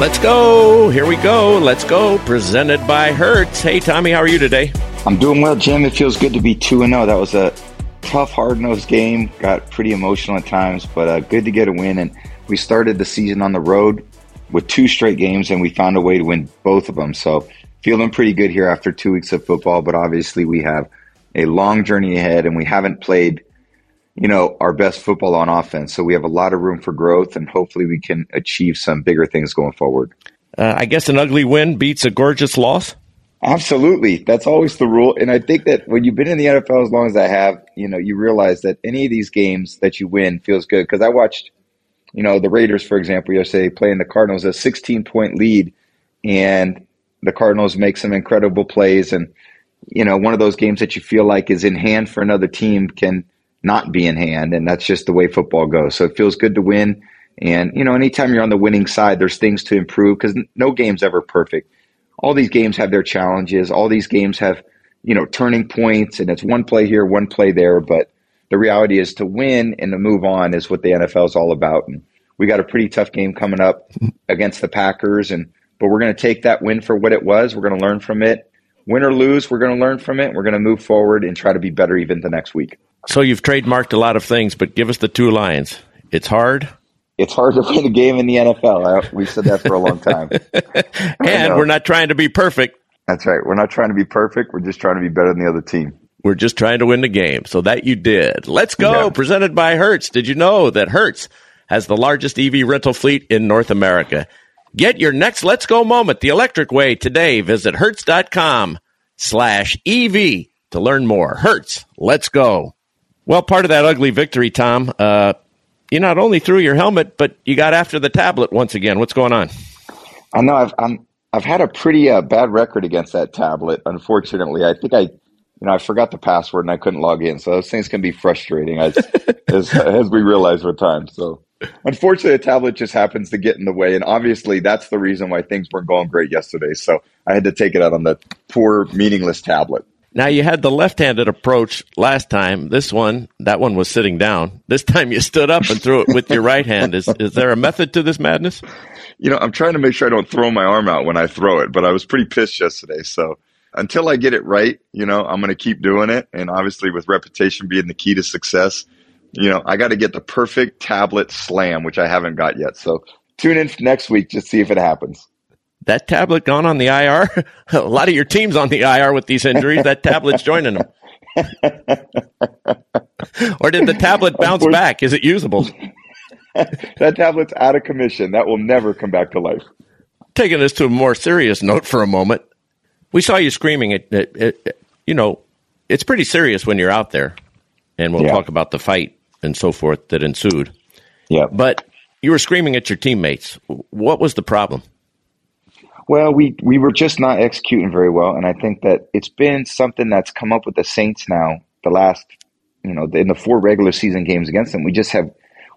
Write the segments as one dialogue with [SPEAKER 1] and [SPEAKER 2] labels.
[SPEAKER 1] Let's go. Here we go. Let's go. Presented by Hertz. Hey, Tommy, how are you today?
[SPEAKER 2] I'm doing well, Jim. It feels good to be 2 0. That was a tough, hard nosed game. Got pretty emotional at times, but uh, good to get a win. And we started the season on the road with two straight games, and we found a way to win both of them. So feeling pretty good here after two weeks of football, but obviously we have a long journey ahead, and we haven't played you know, our best football on offense. So we have a lot of room for growth, and hopefully we can achieve some bigger things going forward.
[SPEAKER 1] Uh, I guess an ugly win beats a gorgeous loss.
[SPEAKER 2] Absolutely, that's always the rule. And I think that when you've been in the NFL as long as I have, you know, you realize that any of these games that you win feels good. Because I watched, you know, the Raiders, for example, yesterday playing the Cardinals, a 16 point lead, and the Cardinals make some incredible plays. And you know, one of those games that you feel like is in hand for another team can not be in hand. And that's just the way football goes. So it feels good to win. And, you know, anytime you're on the winning side, there's things to improve because no game's ever perfect. All these games have their challenges. All these games have, you know, turning points and it's one play here, one play there. But the reality is to win and to move on is what the NFL is all about. And we got a pretty tough game coming up against the Packers. And, but we're going to take that win for what it was. We're going to learn from it. Win or lose, we're going to learn from it. We're going to move forward and try to be better even the next week.
[SPEAKER 1] So you've trademarked a lot of things, but give us the two lines. It's hard.
[SPEAKER 2] It's hard to win a game in the NFL. We've said that for a long time.
[SPEAKER 1] and we're not trying to be perfect.
[SPEAKER 2] That's right. We're not trying to be perfect. We're just trying to be better than the other team.
[SPEAKER 1] We're just trying to win the game. So that you did. Let's go. Yeah. Presented by Hertz. Did you know that Hertz has the largest EV rental fleet in North America? Get your next Let's Go moment the electric way today. Visit Hertz.com slash EV to learn more. Hertz. Let's go. Well, part of that ugly victory, Tom, uh, you not only threw your helmet, but you got after the tablet once again. What's going on?
[SPEAKER 2] I know I've I'm, I've had a pretty uh, bad record against that tablet. Unfortunately, I think I you know I forgot the password and I couldn't log in, so those things can be frustrating as as, as we realize with time. So unfortunately, a tablet just happens to get in the way, and obviously that's the reason why things weren't going great yesterday. So I had to take it out on the poor, meaningless tablet.
[SPEAKER 1] Now you had the left-handed approach last time. This one, that one was sitting down. This time you stood up and threw it with your right hand. Is is there a method to this madness?
[SPEAKER 2] You know, I'm trying to make sure I don't throw my arm out when I throw it, but I was pretty pissed yesterday. So until I get it right, you know, I'm going to keep doing it. And obviously, with repetition being the key to success, you know, I got to get the perfect tablet slam, which I haven't got yet. So tune in next week to see if it happens
[SPEAKER 1] that tablet gone on the IR? a lot of your teams on the IR with these injuries. That tablet's joining them. or did the tablet bounce back? Is it usable?
[SPEAKER 2] that tablet's out of commission. That will never come back to life.
[SPEAKER 1] Taking this to a more serious note for a moment, we saw you screaming. It, it, it you know, it's pretty serious when you're out there, and we'll yeah. talk about the fight and so forth that ensued.
[SPEAKER 2] Yeah,
[SPEAKER 1] but you were screaming at your teammates. What was the problem?
[SPEAKER 2] Well, we we were just not executing very well, and I think that it's been something that's come up with the Saints now. The last, you know, in the four regular season games against them, we just have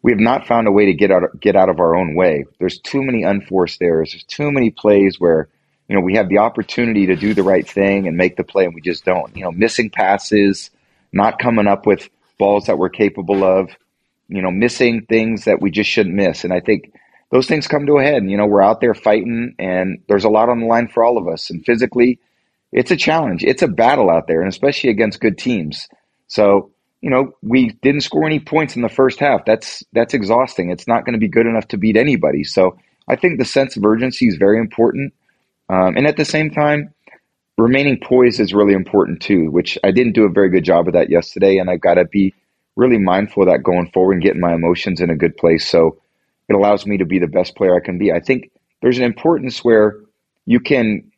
[SPEAKER 2] we have not found a way to get out get out of our own way. There's too many unforced errors. There's too many plays where you know we have the opportunity to do the right thing and make the play, and we just don't. You know, missing passes, not coming up with balls that we're capable of. You know, missing things that we just shouldn't miss, and I think those things come to a head. You know, we're out there fighting, and there's a lot on the line for all of us. And physically, it's a challenge. It's a battle out there, and especially against good teams. So, you know, we didn't score any points in the first half. That's that's exhausting. It's not going to be good enough to beat anybody. So, I think the sense of urgency is very important, um, and at the same time, remaining poised is really important too. Which I didn't do a very good job of that yesterday, and I've got to be really mindful of that going forward and getting my emotions in a good place. So it allows me to be the best player I can be. I think there's an importance where you can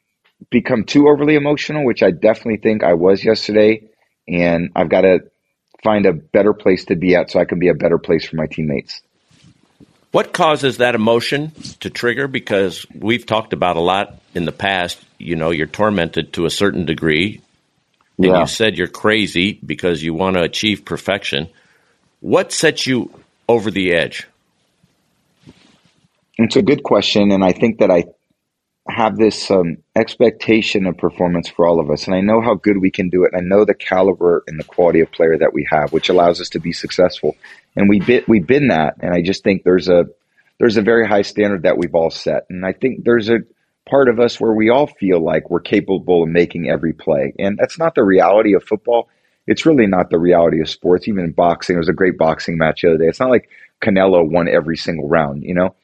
[SPEAKER 2] become too overly emotional, which I definitely think I was yesterday. And I've got to find a better place to be at so I can be a better place for my teammates.
[SPEAKER 1] What causes that emotion to trigger? Because we've talked about a lot in the past. You know, you're tormented to a certain degree. And yeah. you said you're crazy because you want to achieve perfection. What sets you over the edge?
[SPEAKER 2] It's a good question, and I think that I have this um, expectation of performance for all of us, and I know how good we can do it. I know the caliber and the quality of player that we have, which allows us to be successful. And we bit, we've been that, and I just think there's a there's a very high standard that we've all set. And I think there's a part of us where we all feel like we're capable of making every play. And that's not the reality of football. It's really not the reality of sports. Even in boxing, there was a great boxing match the other day. It's not like Canelo won every single round, you know?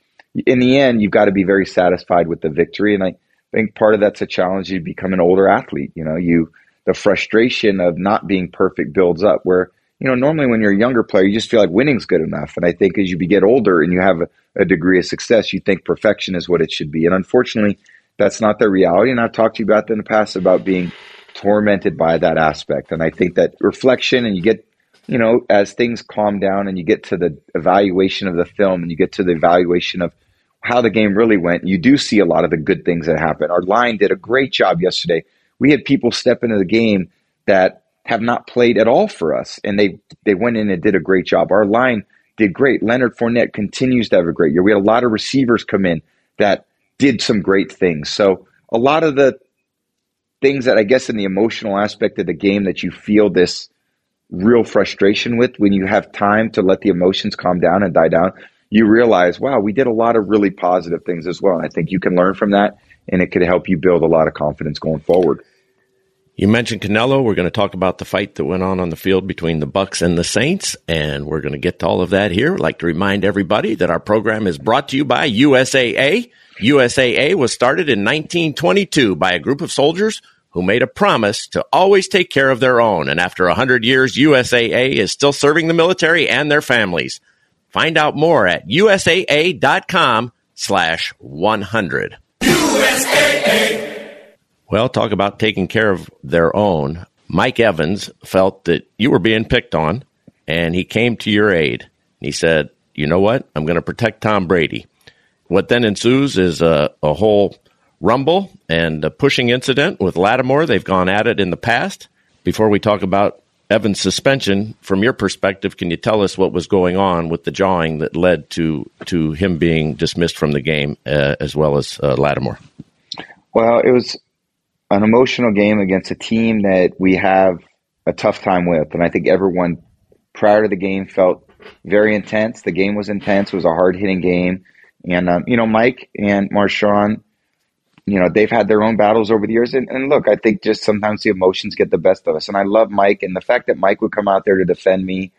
[SPEAKER 2] In the end, you've got to be very satisfied with the victory. And I think part of that's a challenge you become an older athlete. You know, you the frustration of not being perfect builds up where you know, normally when you're a younger player, you just feel like winning's good enough. And I think as you get older and you have a, degree of success, you think perfection is what it should be. And unfortunately, that's not the reality. And I've talked to you about that in the past about being tormented by that aspect. And I think that reflection and you get, you know, as things calm down and you get to the evaluation of the film and you get to the evaluation of how the game really went, you do see a lot of the good things that happen. Our line did a great job yesterday. We had people step into the game that have not played at all for us, and they they went in and did a great job. Our line did great. Leonard Fournette continues to have a great year. We had a lot of receivers come in that did some great things. So a lot of the things that I guess in the emotional aspect of the game that you feel this real frustration with when you have time to let the emotions calm down and die down, you realize, wow, we did a lot of really positive things as well. And I think you can learn from that and it could help you build a lot of confidence going forward.
[SPEAKER 1] You mentioned Canelo. We're going to talk about the fight that went on on the field between the Bucs and the Saints, and we're going to get to all of that here. I'd like to remind everybody that our program is brought to you by USAA. USAA was started in 1922 by a group of soldiers who made a promise to always take care of their own. And after 100 years, USAA is still serving the military and their families. Find out more at usaa.com slash 100. USAA. Well, talk about taking care of their own. Mike Evans felt that you were being picked on, and he came to your aid. He said, You know what? I'm going to protect Tom Brady. What then ensues is a, a whole rumble and a pushing incident with Lattimore. They've gone at it in the past. Before we talk about Evans' suspension, from your perspective, can you tell us what was going on with the jawing that led to to him being dismissed from the game, uh, as well as uh, Lattimore?
[SPEAKER 2] Well, it was an emotional game against a team that we have a tough time with. And I think everyone prior to the game felt very intense. The game was intense. It was a hard hitting game. And, um, you know, Mike and Marshon, you know, they've had their own battles over the years. And, and, look, I think just sometimes the emotions get the best of us. And I love Mike. And the fact that Mike would come out there to defend me,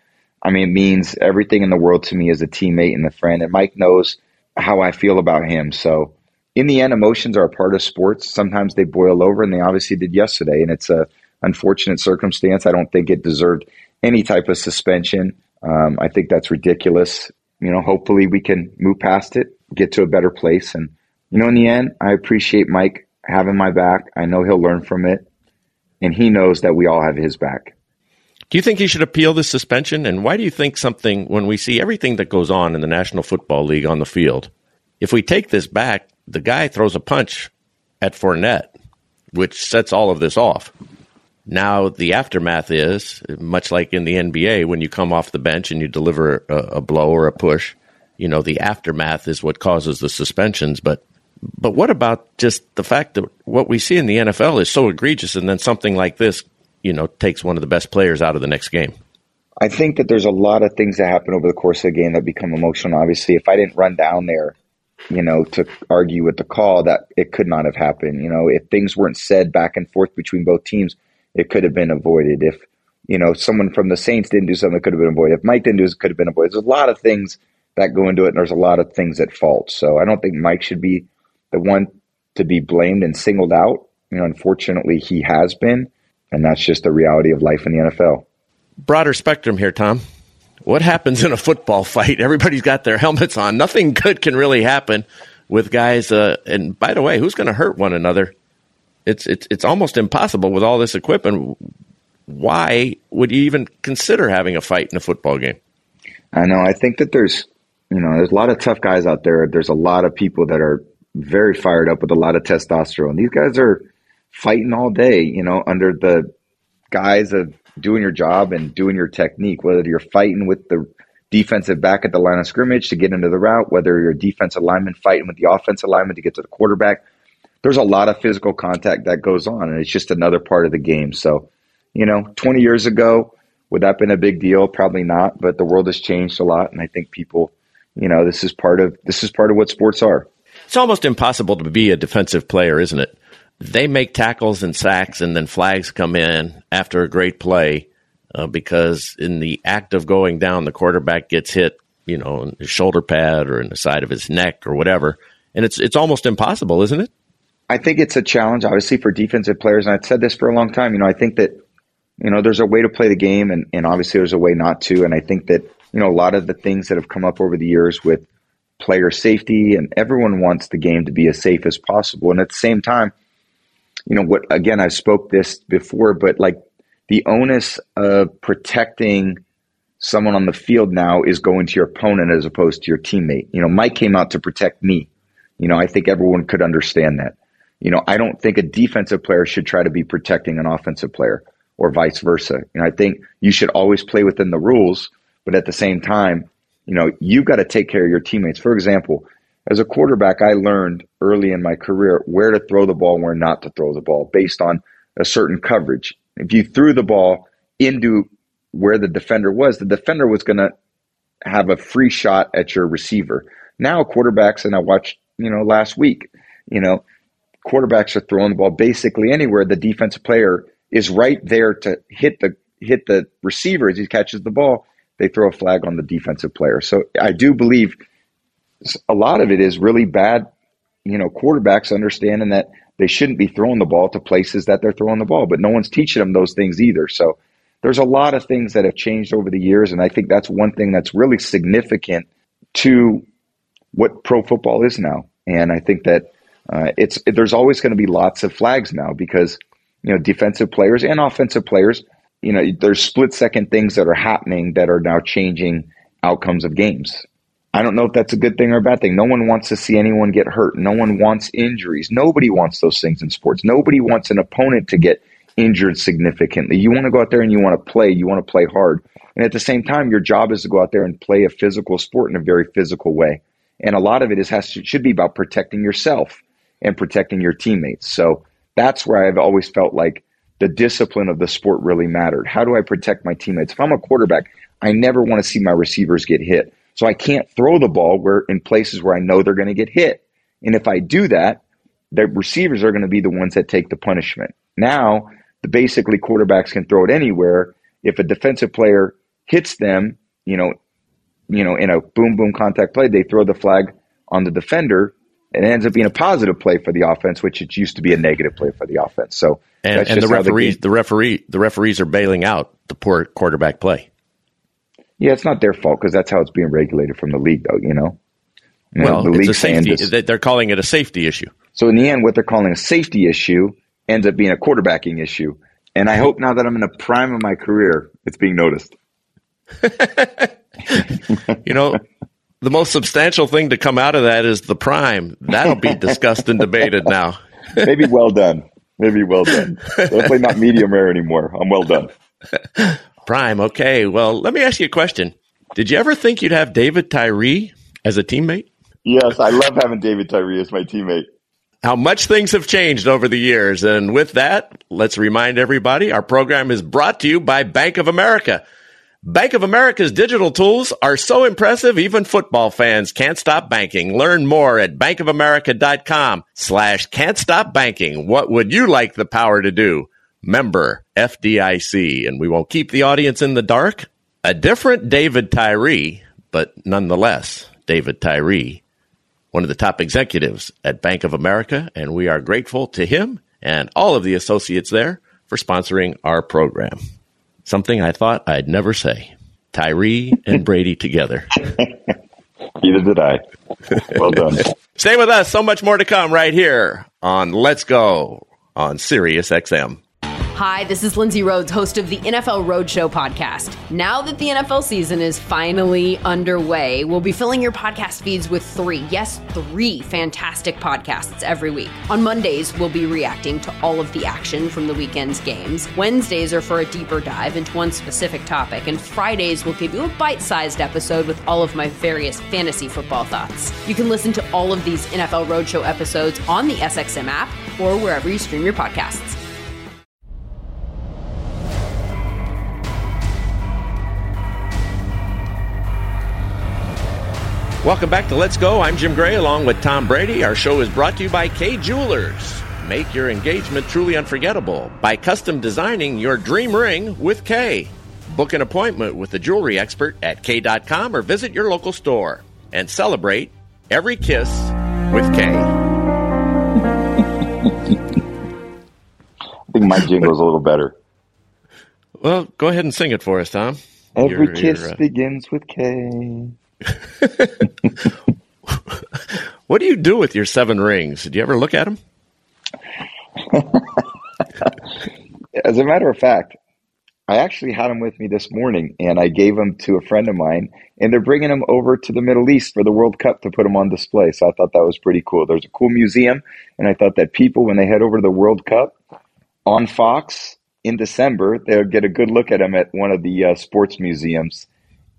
[SPEAKER 2] I mean, it means everything in the world to me as a teammate and a friend. And Mike knows how I feel about him. So, in the end, emotions are a part of sports. Sometimes they boil over, and they obviously did yesterday. And it's a unfortunate circumstance. I don't think it deserved any type of suspension. Um, I think that's ridiculous. You know, hopefully we can move past it, get to a better place. And, you know, in the end, I appreciate Mike having my back. I know he'll learn from it. And he knows that we all have his back.
[SPEAKER 1] Do you think he should appeal this suspension? And why do you think something, when we see everything that goes on in the National Football League on the field, if we take this back, the guy throws a punch at Fournette, which sets all of this off. Now, the aftermath is much like in the NBA when you come off the bench and you deliver a, a blow or a push. You know, the aftermath is what causes the suspensions. But, but what about just the fact that what we see in the NFL is so egregious, and then something like this, you know, takes one of the best players out of the next game?
[SPEAKER 2] I think that there's a lot of things that happen over the course of the game that become emotional. Obviously, if I didn't run down there you know, to argue with the call that it could not have happened. You know, if things weren't said back and forth between both teams, it could have been avoided. If, you know, someone from the Saints didn't do something, it could have been avoided. If Mike didn't do it, it could have been avoided. There's a lot of things that go into it, and there's a lot of things at fault. So I don't think Mike should be the one to be blamed and singled out. You know, unfortunately, he has been, and that's just the reality of life in the NFL.
[SPEAKER 1] Broader spectrum here, Tom what happens in a football fight? Everybody's got their helmets on. Nothing good can really happen with guys. Uh, and by the way, who's going to hurt one another? It's it's it's almost impossible with all this equipment. Why would you even consider having a fight in a football game?
[SPEAKER 2] I know. I think that there's you know there's a lot of tough guys out there. There's a lot of people that are very fired up with a lot of testosterone. These guys are fighting all day, you know, under the guise of doing your job and doing your technique, whether you're fighting with the defensive back at the line of scrimmage to get into the route, whether you're a defensive lineman fighting with the offensive lineman to get to the quarterback. There's a lot of physical contact that goes on, and it's just another part of the game. So, you know, 20 years ago, would that have been a big deal? Probably not, but the world has changed a lot, and I think people you know, this is part of this is part of what sports are.
[SPEAKER 1] It's almost impossible to be a defensive player, isn't it? They make tackles and sacks, and then flags come in after a great play uh, because in the act of going down, the quarterback gets hit, you know, in his shoulder pad or in the side of his neck or whatever, and it's it's almost impossible, isn't it?
[SPEAKER 2] I think it's a challenge, obviously, for defensive players, and I've said this for a long time. You know, I think that you know there's a way to play the game, and, and obviously there's a way not to, and I think that you know a lot of the things that have come up over the years with player safety, and everyone wants the game to be as safe as possible. And at the same time, you know what? Again, I spoke this before, but like the onus of protecting someone on the field now is going to your opponent as opposed to your teammate. You know, Mike came out to protect me. You know, I think everyone could understand that. You know, I don't think a defensive player should try to be protecting an offensive player or vice versa. You know, I think you should always play within the rules, but at the same time, you know, you've got to take care of your teammates. For example, as a quarterback, I learned early in my career where to throw the ball and where not to throw the ball based on a certain coverage. If you threw the ball into where the defender was, the defender was going to have a free shot at your receiver. Now quarterbacks, and I watched, you know, last week, you know, quarterbacks are throwing the ball basically anywhere. The defensive player is right there to hit the hit the receiver as he catches the ball they throw a flag on the defensive player. So I do believe a lot of it is really bad, you know, quarterbacks understanding that they shouldn't be throwing the ball to places that they're throwing the ball, but no one's teaching them those things either. So there's a lot of things that have changed over the years, and I think that's one thing that's really significant to what pro football is now. And I think that uh, it's there's always going to be lots of flags now because you know defensive players and offensive players you know, there's split second things that are happening that are now changing outcomes of games. I don't know if that's a good thing or a bad thing. No one wants to see anyone get hurt. No one wants injuries. Nobody wants those things in sports. Nobody wants an opponent to get injured significantly. You want to go out there and you want to play. You want to play hard. And at the same time, your job is to go out there and play a physical sport in a very physical way. And a lot of it is has to, should be about protecting yourself and protecting your teammates. So that's where I've always felt like the discipline of the sport really mattered. How do I protect my teammates? If I'm a quarterback, I never want to see my receivers get hit. So I can't throw the ball where in places where I know they're going to get hit. And if I do that, the receivers are going to be the ones that take the punishment. Now, the basically quarterbacks can throw it anywhere. If a defensive player hits them, you know, you know, in a boom boom contact play, they throw the flag on the defender and it ends up being a positive play for the offense, which it used to be a negative play for the offense. So,
[SPEAKER 1] and, and the referees, the, the referee, the referees are bailing out the poor quarterback play.
[SPEAKER 2] Yeah, it's not their fault because that's how it's being regulated from the league, though. You know,
[SPEAKER 1] you well, know, the it's a safety. Is, they're calling it a safety issue.
[SPEAKER 2] So in the end, what they're calling a safety issue ends up being a quarterbacking issue. And I hope now that I'm in the prime of my career, it's being noticed.
[SPEAKER 1] you know, the most substantial thing to come out of that is the prime. That'll be discussed and debated now.
[SPEAKER 2] Maybe well done. Maybe well done. Definitely not medium rare anymore. I'm well done.
[SPEAKER 1] Prime. Okay. Well, let me ask you a question. Did you ever think you'd have David Tyree as a teammate?
[SPEAKER 2] Yes, I love having David Tyree as my teammate.
[SPEAKER 1] How much things have changed over the years. And with that, let's remind everybody our program is brought to you by Bank of America. Bank of America's digital tools are so impressive, even football fans can't stop banking. Learn more at bankofamerica.com slash can't stop banking. What would you like the power to do? Member FDIC. And we won't keep the audience in the dark. A different David Tyree, but nonetheless, David Tyree, one of the top executives at Bank of America. And we are grateful to him and all of the associates there for sponsoring our program. Something I thought I'd never say. Tyree and Brady together.
[SPEAKER 2] Neither did I. Well done.
[SPEAKER 1] Stay with us. So much more to come right here on Let's Go on Sirius XM.
[SPEAKER 3] Hi, this is Lindsay Rhodes, host of the NFL Roadshow podcast. Now that the NFL season is finally underway, we'll be filling your podcast feeds with three, yes, three fantastic podcasts every week. On Mondays, we'll be reacting to all of the action from the weekend's games. Wednesdays are for a deeper dive into one specific topic, and Fridays will give you a bite sized episode with all of my various fantasy football thoughts. You can listen to all of these NFL Roadshow episodes on the SXM app or wherever you stream your podcasts.
[SPEAKER 1] Welcome back to Let's Go. I'm Jim Gray along with Tom Brady. Our show is brought to you by Kay Jewelers. Make your engagement truly unforgettable by custom designing your dream ring with Kay. Book an appointment with the jewelry expert at Kay.com or visit your local store and celebrate every kiss with Kay.
[SPEAKER 2] I think my jingle's a little better.
[SPEAKER 1] Well, go ahead and sing it for us, Tom.
[SPEAKER 2] Every kiss uh... begins with Kay.
[SPEAKER 1] what do you do with your seven rings? Do you ever look at them?
[SPEAKER 2] As a matter of fact, I actually had them with me this morning, and I gave them to a friend of mine, and they're bringing them over to the Middle East for the World Cup to put them on display. So I thought that was pretty cool. There's a cool museum, and I thought that people, when they head over to the World Cup on Fox in December, they'll get a good look at them at one of the uh, sports museums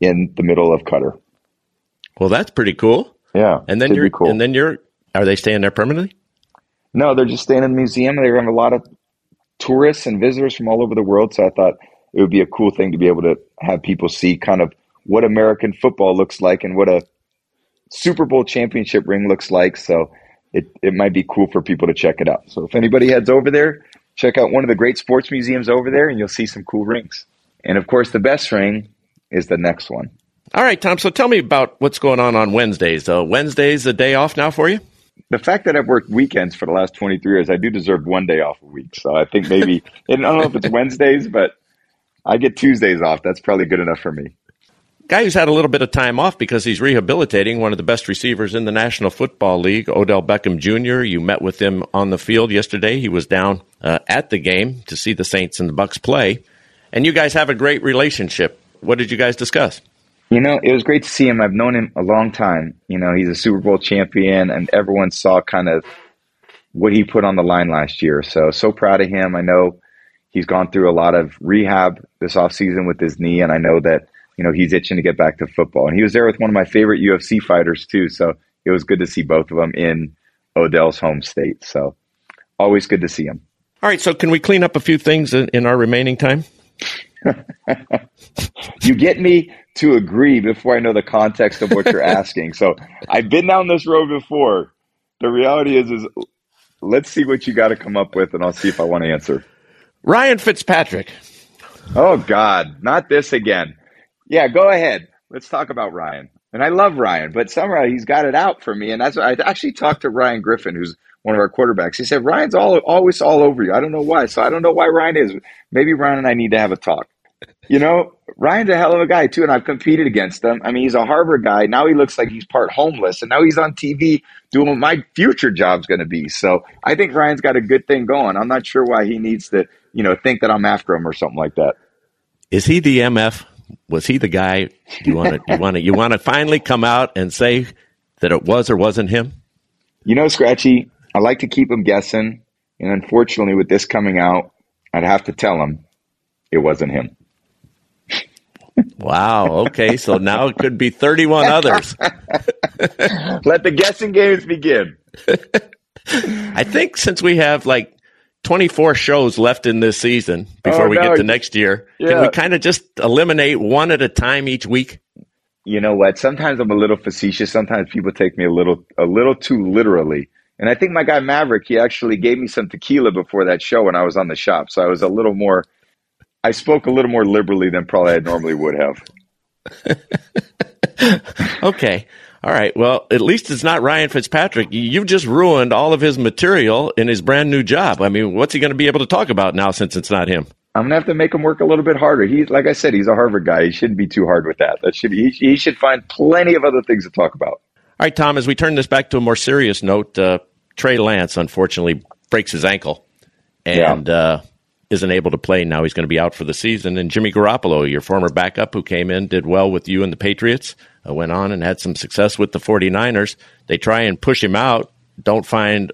[SPEAKER 2] in the middle of Qatar.
[SPEAKER 1] Well, that's pretty cool.
[SPEAKER 2] Yeah,
[SPEAKER 1] and then you're cool. and then you're. Are they staying there permanently?
[SPEAKER 2] No, they're just staying in the museum. They have a lot of tourists and visitors from all over the world. So I thought it would be a cool thing to be able to have people see kind of what American football looks like and what a Super Bowl championship ring looks like. So it, it might be cool for people to check it out. So if anybody heads over there, check out one of the great sports museums over there and you'll see some cool rings. And of course, the best ring is the next one.
[SPEAKER 1] All right, Tom. So tell me about what's going on on Wednesdays. Uh, Wednesday's a day off now for you?
[SPEAKER 2] the fact that I've worked weekends for the last 23 years, I do deserve one day off a week. So I think maybe, I don't know if it's Wednesdays, but I get Tuesdays off. That's probably good enough for me.
[SPEAKER 1] Guy who's had a little bit of time off because he's rehabilitating one of the best receivers in the National Football League, Odell Beckham Jr. You met with him on the field yesterday. He was down uh, at the game to see the Saints and the Bucs play, and you guys have a great relationship. What did you guys discuss?
[SPEAKER 2] You know, it was great to see him. I've known him a long time. You know, he's a Super Bowl champion, and everyone saw kind of what he put on the line last year. So, so proud of him. I know he's gone through a lot of rehab this offseason with his knee, and I know that, you know, he's itching to get back to football. And he was there with one of my favorite UFC fighters, too. So it was good to see both of them in Odell's home state. So always good to see him.
[SPEAKER 1] All right. So, can we clean up a few things in, in our remaining time?
[SPEAKER 2] you get me to agree before I know the context of what you're asking. So I've been down this road before. The reality is, is let's see what you got to come up with, and I'll see if I want to answer.
[SPEAKER 1] Ryan Fitzpatrick.
[SPEAKER 2] Oh God, not this again. Yeah, go ahead. Let's talk about Ryan. And I love Ryan, but somehow he's got it out for me. And that's I actually talked to Ryan Griffin, who's one of our quarterbacks. He said Ryan's all always all over you. I don't know why. So I don't know why Ryan is. Maybe Ryan and I need to have a talk. You know, Ryan's a hell of a guy too, and I've competed against him. I mean, he's a Harvard guy. Now he looks like he's part homeless, and now he's on TV doing what my future job's going to be. So I think Ryan's got a good thing going. I'm not sure why he needs to, you know, think that I'm after him or something like that.
[SPEAKER 1] Is he the MF? Was he the guy you want to you want to you want to finally come out and say that it was or wasn't him?
[SPEAKER 2] You know, Scratchy, I like to keep him guessing, and unfortunately, with this coming out, I'd have to tell him it wasn't him.
[SPEAKER 1] Wow. Okay. So now it could be 31 others.
[SPEAKER 2] Let the guessing games begin.
[SPEAKER 1] I think since we have like 24 shows left in this season before oh, we no. get to next year, yeah. can we kind of just eliminate one at a time each week?
[SPEAKER 2] You know what? Sometimes I'm a little facetious. Sometimes people take me a little a little too literally. And I think my guy Maverick, he actually gave me some tequila before that show when I was on the shop. So I was a little more I spoke a little more liberally than probably I normally would have.
[SPEAKER 1] okay. All right. Well, at least it's not Ryan Fitzpatrick. You've just ruined all of his material in his brand new job. I mean, what's he going to be able to talk about now since it's not him?
[SPEAKER 2] I'm gonna have to make him work a little bit harder. He's like I said, he's a Harvard guy. He shouldn't be too hard with that. That should he, he should find plenty of other things to talk about. All
[SPEAKER 1] right, Tom. As we turn this back to a more serious note, uh, Trey Lance unfortunately breaks his ankle, and yeah. uh, isn't able to play now. He's going to be out for the season. And Jimmy Garoppolo, your former backup who came in, did well with you and the Patriots, uh, went on and had some success with the 49ers. They try and push him out, don't find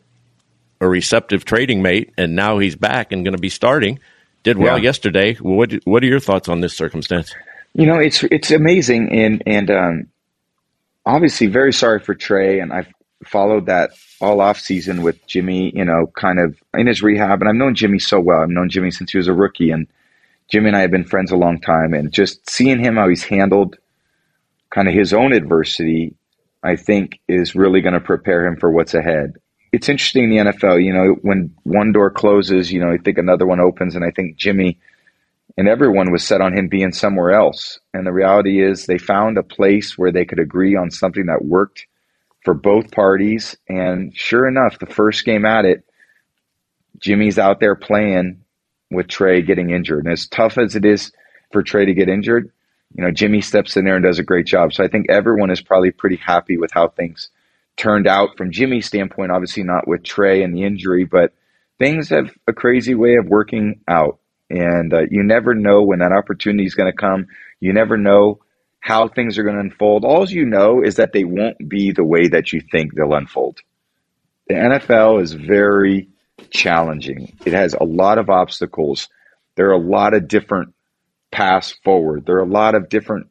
[SPEAKER 1] a receptive trading mate, and now he's back and going to be starting. Did well yeah. yesterday. What What are your thoughts on this circumstance?
[SPEAKER 2] You know, it's it's amazing, and and um, obviously very sorry for Trey, and I've followed that all off season with Jimmy, you know, kind of in his rehab. And I've known Jimmy so well. I've known Jimmy since he was a rookie, and Jimmy and I have been friends a long time. And just seeing him how he's handled kind of his own adversity, I think, is really going to prepare him for what's ahead. It's interesting in the NFL, you know, when one door closes, you know, I think another one opens, and I think Jimmy and everyone was set on him being somewhere else. And the reality is, they found a place where they could agree on something that worked for both parties. And sure enough, the first game at it, Jimmy's out there playing with Trey getting injured. And as tough as it is for Trey to get injured, you know, Jimmy steps in there and does a great job. So I think everyone is probably pretty happy with how things turned out from Jimmy's standpoint. Obviously, not with Trey and the injury, but things have a crazy way of working out. And uh, you never know when that opportunity is going to come. You never know how things are going to unfold. All you know is that they won't be the way that you think they'll unfold. The NFL is very challenging. It has a lot of obstacles. There are a lot of different paths forward. There are a lot of different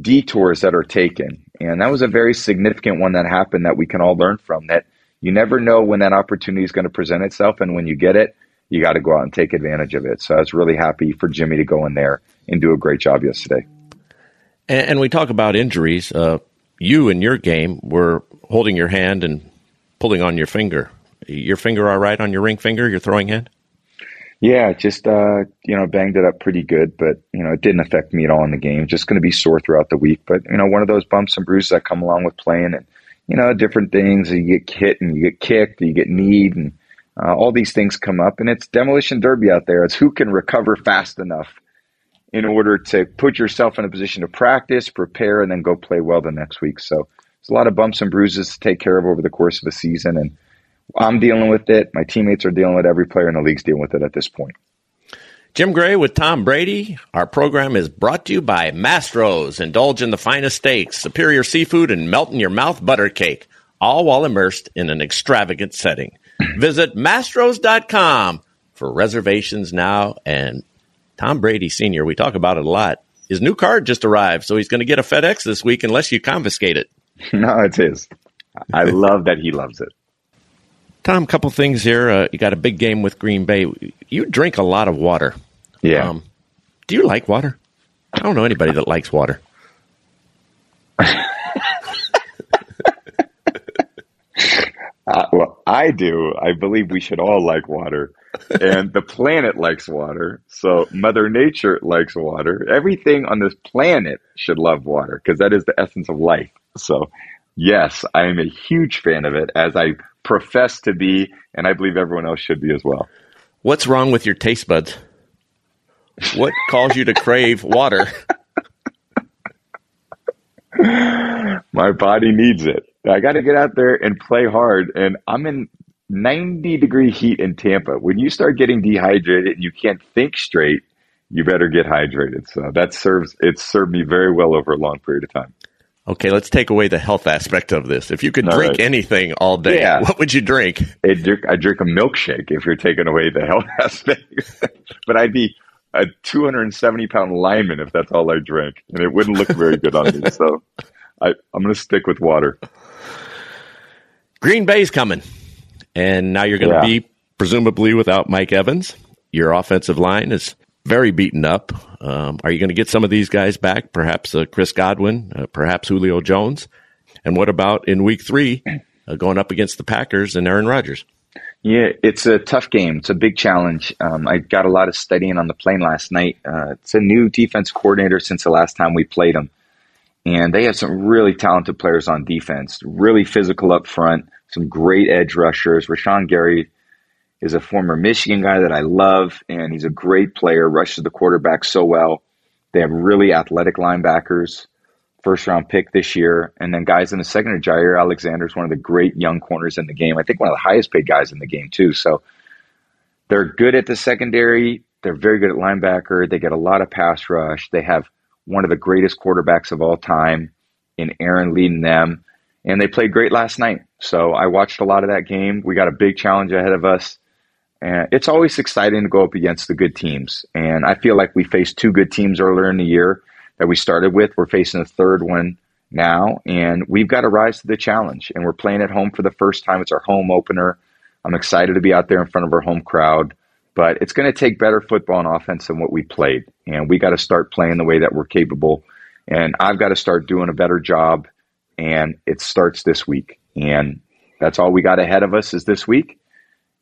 [SPEAKER 2] detours that are taken. And that was a very significant one that happened that we can all learn from that you never know when that opportunity is going to present itself. And when you get it, you got to go out and take advantage of it. So I was really happy for Jimmy to go in there and do a great job yesterday.
[SPEAKER 1] And, and we talk about injuries. Uh, you in your game were holding your hand and pulling on your finger. Your finger all right on your ring finger, your throwing hand?
[SPEAKER 2] Yeah, just uh, you know, banged it up pretty good, but you know, it didn't affect me at all in the game. Just going to be sore throughout the week, but you know, one of those bumps and bruises that come along with playing, and you know, different things. You get hit and you get kicked, and you get kneed, and uh, all these things come up, and it's demolition derby out there. It's who can recover fast enough in order to put yourself in a position to practice, prepare, and then go play well the next week. So it's a lot of bumps and bruises to take care of over the course of a season, and I'm dealing with it. My teammates are dealing with it. Every player in the league's dealing with it at this point.
[SPEAKER 1] Jim Gray with Tom Brady. Our program is brought to you by Mastro's. Indulge in the finest steaks, superior seafood, and melt in your mouth butter cake, all while immersed in an extravagant setting. Visit mastros.com for reservations now. And Tom Brady Sr., we talk about it a lot. His new card just arrived, so he's going to get a FedEx this week unless you confiscate it.
[SPEAKER 2] no, it's his. I love that he loves it.
[SPEAKER 1] Tom, a couple things here. Uh, you got a big game with Green Bay. You drink a lot of water.
[SPEAKER 2] Yeah. Um,
[SPEAKER 1] do you like water? I don't know anybody that likes water.
[SPEAKER 2] Uh, well, I do. I believe we should all like water. and the planet likes water. So Mother Nature likes water. Everything on this planet should love water because that is the essence of life. So, yes, I am a huge fan of it as I profess to be, and I believe everyone else should be as well.
[SPEAKER 1] What's wrong with your taste buds? What calls you to crave water?
[SPEAKER 2] My body needs it. I got to get out there and play hard. And I'm in 90 degree heat in Tampa. When you start getting dehydrated and you can't think straight, you better get hydrated. So that serves, it served me very well over a long period of time.
[SPEAKER 1] Okay, let's take away the health aspect of this. If you could all drink right. anything all day, yeah. what would you drink?
[SPEAKER 2] I drink, I drink a milkshake if you're taking away the health aspect. but I'd be a 270 pound lineman if that's all I drank, and it wouldn't look very good on me. So I, I'm going to stick with water.
[SPEAKER 1] Green Bay's coming, and now you're going to yeah. be presumably without Mike Evans. Your offensive line is very beaten up. Um, are you going to get some of these guys back? Perhaps uh, Chris Godwin, uh, perhaps Julio Jones. And what about in Week Three, uh, going up against the Packers and Aaron Rodgers?
[SPEAKER 2] Yeah, it's a tough game. It's a big challenge. Um, I got a lot of studying on the plane last night. Uh, it's a new defense coordinator since the last time we played him. And they have some really talented players on defense, really physical up front, some great edge rushers. Rashan Gary is a former Michigan guy that I love, and he's a great player, rushes the quarterback so well. They have really athletic linebackers, first round pick this year, and then guys in the secondary. Jaire Alexander is one of the great young corners in the game. I think one of the highest paid guys in the game, too. So they're good at the secondary. They're very good at linebacker. They get a lot of pass rush. They have one of the greatest quarterbacks of all time in Aaron leading them. And they played great last night. So I watched a lot of that game. We got a big challenge ahead of us. And it's always exciting to go up against the good teams. And I feel like we faced two good teams earlier in the year that we started with. We're facing a third one now, and we've got to rise to the challenge. And we're playing at home for the first time. It's our home opener. I'm excited to be out there in front of our home crowd. But it's going to take better football and offense than what we played. And we got to start playing the way that we're capable. And I've got to start doing a better job and it starts this week. And that's all we got ahead of us is this week.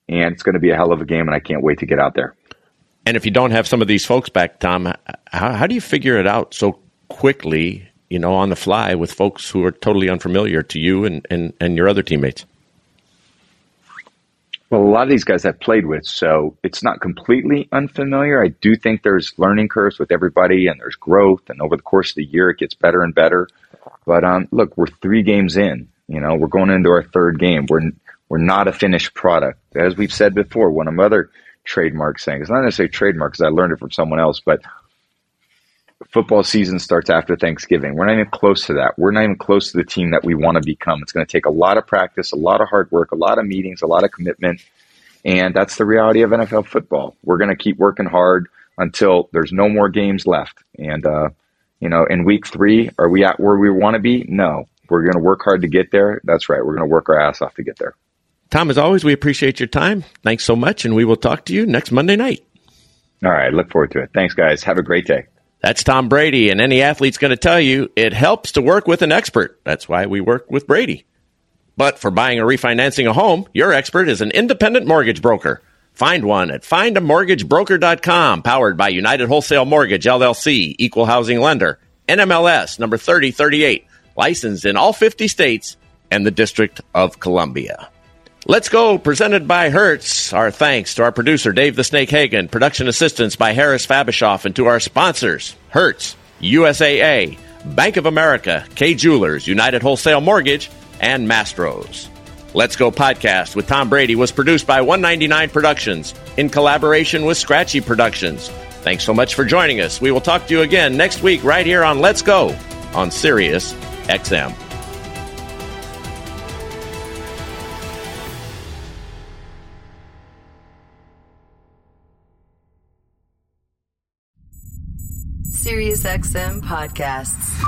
[SPEAKER 2] And it's going to be a hell of a game, and I can't wait to get out there.
[SPEAKER 1] And if you don't have some of these folks back, Tom, how, how do you figure it out so quickly, you know, on the fly with folks who are totally unfamiliar to you and, and, and your other teammates?
[SPEAKER 2] Well, a lot of these guys I've played with, so it's not completely unfamiliar. I do think there's learning curves with everybody, and there's growth, and over the course of the year, it gets better and better. But um, look, we're three games in. You know, we're going into our third game. We're we're not a finished product, as we've said before. One of my other trademark saying it's not necessarily trademark because I learned it from someone else, but football season starts after Thanksgiving. We're not even close to that. We're not even close to the team that we want to become. It's going to take a lot of practice, a lot of hard work, a lot of meetings, a lot of commitment. And that's the reality of NFL football. We're going to keep working hard until there's no more games left. And, uh, you know, in week three, are we at where we want to be? No. We're going to work hard to get there. That's right. We're going to work our ass off to get there.
[SPEAKER 1] Tom, as always, we appreciate your time. Thanks so much. And we will talk to you next Monday night.
[SPEAKER 2] All right. Look forward to it. Thanks, guys. Have a great day.
[SPEAKER 1] That's Tom Brady, and any athlete's going to tell you it helps to work with an expert. That's why we work with Brady. But for buying or refinancing a home, your expert is an independent mortgage broker. Find one at findamortgagebroker.com, powered by United Wholesale Mortgage, LLC, Equal Housing Lender, NMLS number 3038, licensed in all 50 states and the District of Columbia. Let's go, presented by Hertz. Our thanks to our producer, Dave the Snake Hagen, production assistance by Harris Fabishoff, and to our sponsors, Hertz, USAA, Bank of America, Kay Jewelers, United Wholesale Mortgage, and Mastros. Let's Go podcast with Tom Brady was produced by 199 Productions in collaboration with Scratchy Productions. Thanks so much for joining us. We will talk to you again next week right here on Let's Go on Sirius XM.
[SPEAKER 4] SiriusXM podcasts.